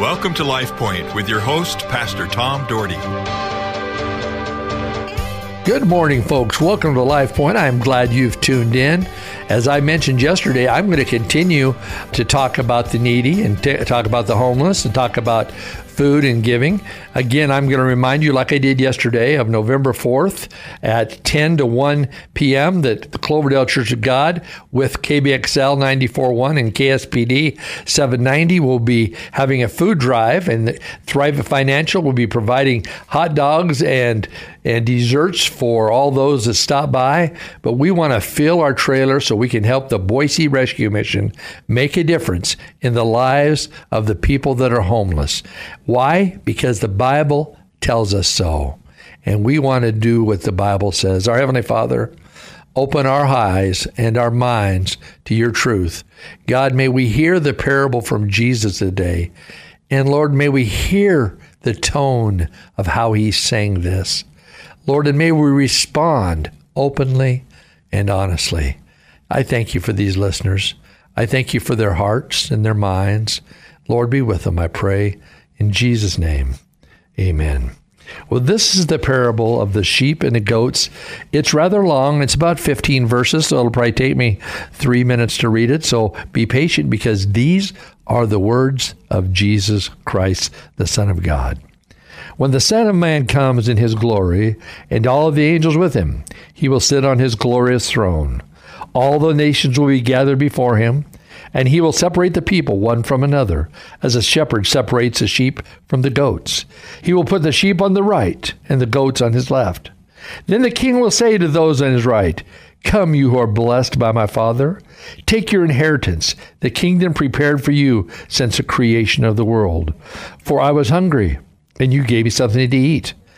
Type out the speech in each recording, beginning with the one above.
Welcome to Life Point with your host, Pastor Tom Dougherty. Good morning, folks. Welcome to Life Point. I'm glad you've tuned in. As I mentioned yesterday, I'm going to continue to talk about the needy and t- talk about the homeless and talk about food and giving. Again, I'm going to remind you, like I did yesterday, of November 4th at 10 to 1 p.m., that the Cloverdale Church of God with KBXL 94.1 and KSPD 790 will be having a food drive, and Thrivent Financial will be providing hot dogs and and desserts for all those that stop by. But we want to fill our trailer so we can help the Boise Rescue Mission make a difference in the lives of the people that are homeless. Why? Because the Bible tells us so. And we want to do what the Bible says. Our Heavenly Father, open our eyes and our minds to your truth. God, may we hear the parable from Jesus today. And Lord, may we hear the tone of how he sang this. Lord, and may we respond openly and honestly. I thank you for these listeners. I thank you for their hearts and their minds. Lord, be with them, I pray. In Jesus' name, amen. Well, this is the parable of the sheep and the goats. It's rather long. It's about 15 verses, so it'll probably take me three minutes to read it. So be patient because these are the words of Jesus Christ, the Son of God. When the Son of Man comes in his glory, and all of the angels with him, he will sit on his glorious throne. All the nations will be gathered before him and he will separate the people one from another, as a shepherd separates the sheep from the goats. He will put the sheep on the right and the goats on his left. Then the king will say to those on his right, Come, you who are blessed by my Father, take your inheritance, the kingdom prepared for you since the creation of the world. For I was hungry, and you gave me something to eat.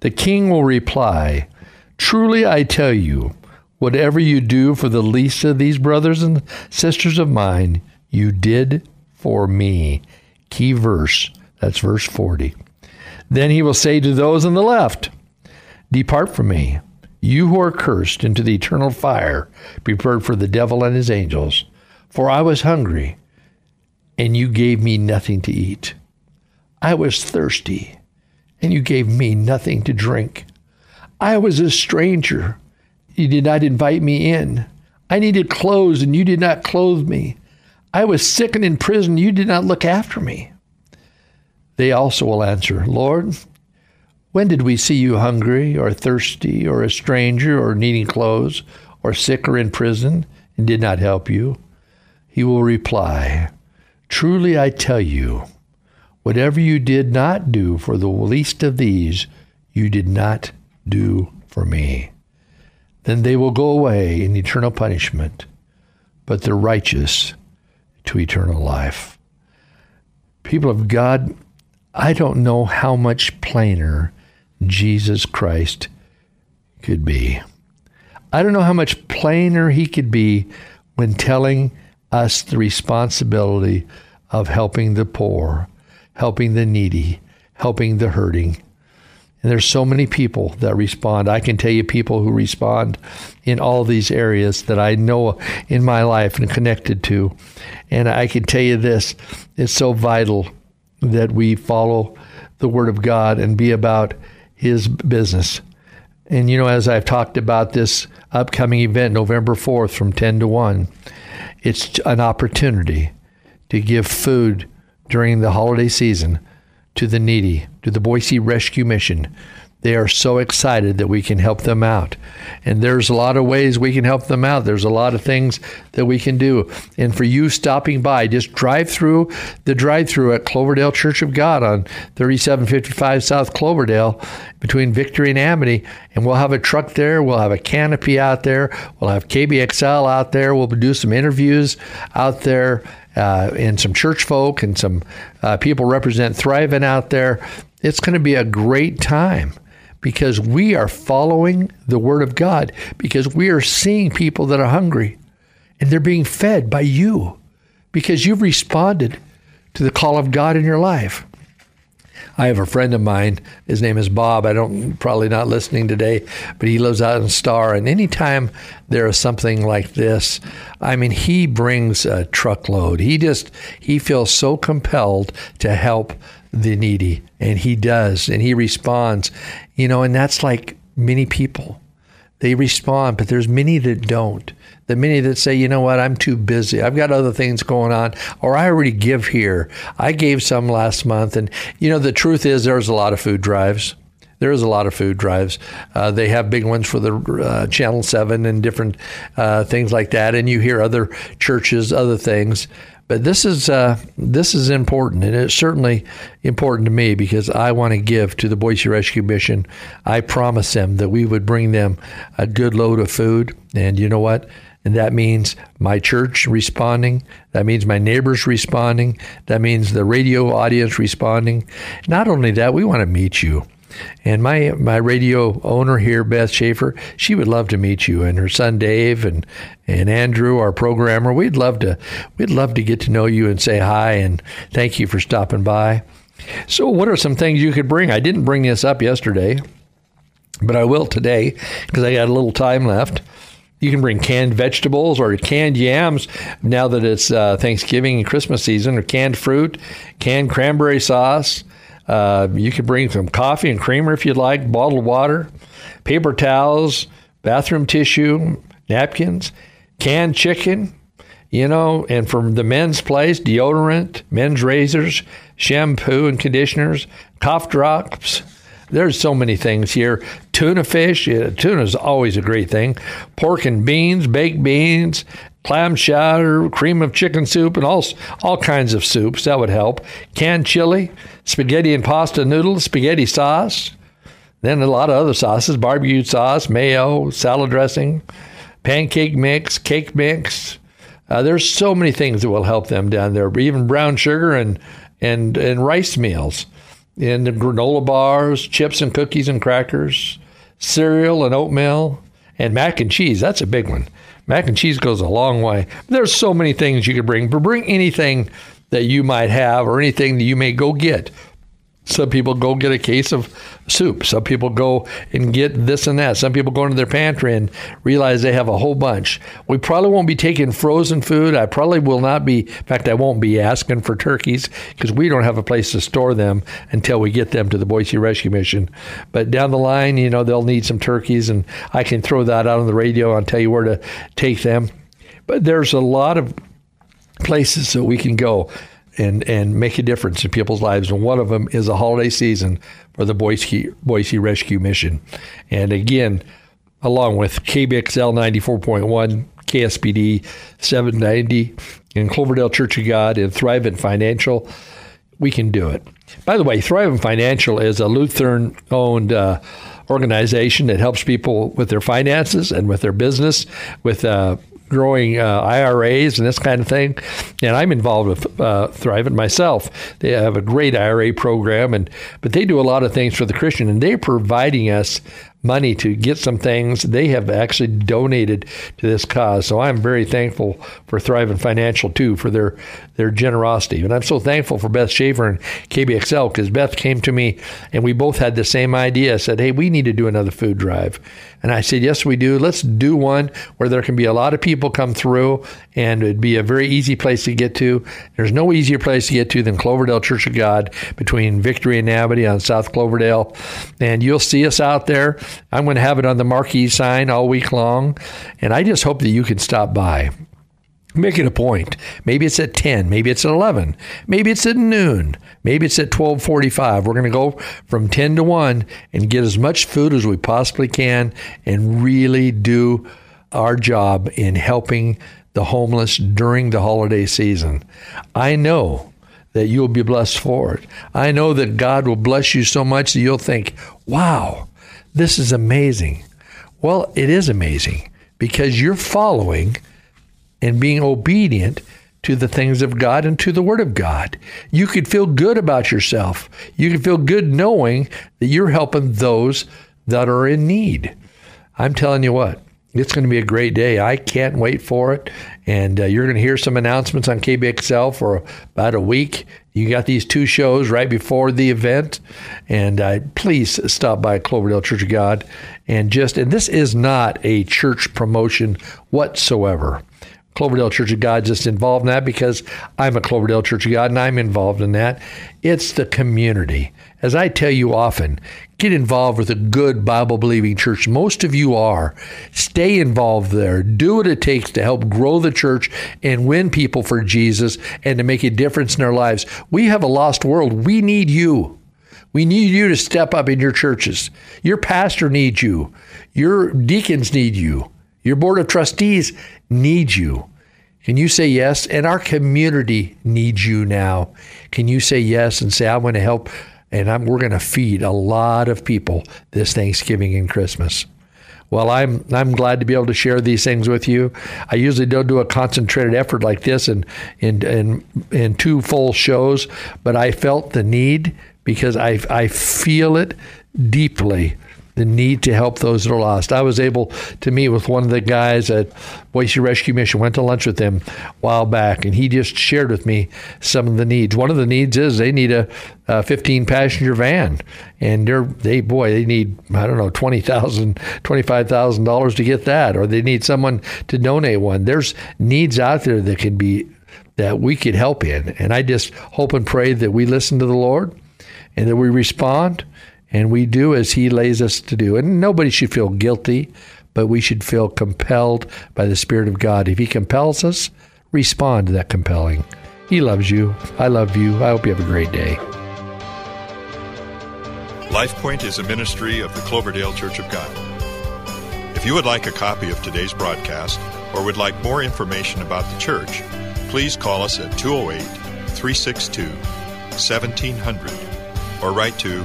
The king will reply, Truly I tell you, whatever you do for the least of these brothers and sisters of mine, you did for me. Key verse. That's verse 40. Then he will say to those on the left, Depart from me, you who are cursed, into the eternal fire prepared for the devil and his angels. For I was hungry, and you gave me nothing to eat. I was thirsty and you gave me nothing to drink. I was a stranger. You did not invite me in. I needed clothes, and you did not clothe me. I was sick and in prison. You did not look after me. They also will answer, Lord, when did we see you hungry or thirsty or a stranger or needing clothes or sick or in prison and did not help you? He will reply, Truly I tell you, Whatever you did not do for the least of these, you did not do for me. Then they will go away in eternal punishment, but the righteous to eternal life. People of God, I don't know how much plainer Jesus Christ could be. I don't know how much plainer he could be when telling us the responsibility of helping the poor, helping the needy, helping the hurting. And there's so many people that respond. I can tell you people who respond in all these areas that I know in my life and connected to. And I can tell you this it's so vital that we follow the Word of God and be about His business. And, you know, as I've talked about this upcoming event, November 4th from 10 to 1, it's an opportunity to give food during the holiday season to the needy, to the Boise Rescue Mission. They are so excited that we can help them out. And there's a lot of ways we can help them out. There's a lot of things that we can do. And for you stopping by, just drive through the drive through at Cloverdale Church of God on 3755 South Cloverdale between Victory and Amity. And we'll have a truck there. We'll have a canopy out there. We'll have KBXL out there. We'll do some interviews out there uh, and some church folk and some uh, people represent Thrivent out there. It's going to be a great time because we are following the Word of God, because we are seeing people that are hungry and they're being fed by you because you've responded to the call of God in your life. I have a friend of mine. His name is Bob. I don't probably not listening today, but he lives out in Star. And anytime there is something like this, I mean, he brings a truckload. He just he feels so compelled to help the needy, and he does, and he responds. You know, and that's like many people. They respond, but there's many that don't the many that say, you know what, I'm too busy. I've got other things going on, or I already give here. I gave some last month. And, you know, the truth is there's a lot of food drives. There is a lot of food drives. Uh, they have big ones for the uh, Channel 7 and different uh, things like that. And you hear other churches, other things. But this is uh, this is important, and it's certainly important to me because I want to give to the Boise Rescue Mission. I promised them that we would bring them a good load of food, and you know what? And that means my church responding. That means my neighbors responding. That means the radio audience responding. Not only that, we want to meet you. And my my radio owner here, Beth Schaefer, she would love to meet you, and her son Dave and and Andrew, our programmer. We'd love to we'd love to get to know you and say hi and thank you for stopping by. So, what are some things you could bring? I didn't bring this up yesterday, but I will today because I got a little time left. You can bring canned vegetables or canned yams now that it's uh, Thanksgiving and Christmas season, or canned fruit, canned cranberry sauce. Uh, you can bring some coffee and creamer if you'd like, bottled water, paper towels, bathroom tissue, napkins, canned chicken, you know, and from the men's place, deodorant, men's razors, shampoo and conditioners, cough drops, there's so many things here. Tuna fish, yeah, tuna is always a great thing. Pork and beans, baked beans, clam chowder, cream of chicken soup, and all all kinds of soups. That would help. Canned chili, spaghetti and pasta noodles, spaghetti sauce. Then a lot of other sauces: barbecue sauce, mayo, salad dressing, pancake mix, cake mix. Uh, there's so many things that will help them down there. Even brown sugar and and and rice meals in the granola bars, chips and cookies and crackers, cereal and oatmeal, and mac and cheese. That's a big one. Mac and cheese goes a long way. There's so many things you could bring, but bring anything that you might have or anything that you may go get some people go get a case of soup. Some people go and get this and that. Some people go into their pantry and realize they have a whole bunch. We probably won't be taking frozen food. I probably will not be, in fact, I won't be asking for turkeys because we don't have a place to store them until we get them to the Boise Rescue Mission. But down the line, you know, they'll need some turkeys and I can throw that out on the radio and tell you where to take them. But there's a lot of places that we can go and and make a difference in people's lives. And one of them is a holiday season for the Boise Boise Rescue Mission. And again, along with KBXL ninety four point one, KSPD seven ninety, and Cloverdale Church of God and Thrivent Financial, we can do it. By the way, Thrivent Financial is a Lutheran owned. Uh, organization that helps people with their finances and with their business, with uh, growing uh, IRAs and this kind of thing. And I'm involved with uh, Thrivent myself. They have a great IRA program, and but they do a lot of things for the Christian, and they're providing us money to get some things. They have actually donated to this cause. So I'm very thankful for Thrivent Financial too for their their generosity. And I'm so thankful for Beth Schaefer and KBXL because Beth came to me and we both had the same idea. Said, "Hey, we need to do another food drive." And I said, "Yes, we do. Let's do one where there can be a lot of people come through and it'd be a very easy place to get to. There's no easier place to get to than Cloverdale Church of God between Victory and Amity on South Cloverdale. And you'll see us out there. I'm going to have it on the marquee sign all week long. And I just hope that you can stop by. Make it a point. Maybe it's at 10, maybe it's at 11, maybe it's at noon, maybe it's at 12:45. We're going to go from 10 to 1 and get as much food as we possibly can and really do our job in helping the homeless during the holiday season. I know that you'll be blessed for it. I know that God will bless you so much that you'll think, wow, this is amazing. Well, it is amazing because you're following and being obedient to the things of God and to the Word of God. You could feel good about yourself. You could feel good knowing that you're helping those that are in need. I'm telling you what, it's going to be a great day. I can't wait for it. And uh, you're going to hear some announcements on KBXL for about a week. You got these two shows right before the event. And uh, please stop by Cloverdale Church of God. And just, and this is not a church promotion whatsoever. Cloverdale Church of God just involved in that because I'm a Cloverdale Church of God and I'm involved in that. It's the community. As I tell you often, get involved with a good Bible believing church. Most of you are. Stay involved there. Do what it takes to help grow the church and win people for Jesus and to make a difference in their lives. We have a lost world. We need you. We need you to step up in your churches. Your pastor needs you. Your deacons need you. Your board of trustees needs you. Can you say yes? And our community needs you now. Can you say yes and say, I'm going to help and I'm, we're going to feed a lot of people this Thanksgiving and Christmas. Well, I'm I'm glad to be able to share these things with you. I usually don't do a concentrated effort like this in in in, in two full shows, but I felt the need because I I feel it deeply the need to help those that are lost. I was able to meet with one of the guys at Boise Rescue Mission, went to lunch with him a while back, and he just shared with me some of the needs. One of the needs is they need a, a 15 passenger van, and they're, they, boy, they need, I don't know, $20,000, $25,000 to get that, or they need someone to donate one. There's needs out there that can be, that we could help in. And I just hope and pray that we listen to the Lord and that we respond and we do as He lays us to do. And nobody should feel guilty, but we should feel compelled by the Spirit of God. If He compels us, respond to that compelling. He loves you. I love you. I hope you have a great day. LifePoint is a ministry of the Cloverdale Church of God. If you would like a copy of today's broadcast or would like more information about the church, please call us at 208 362 1700 or write to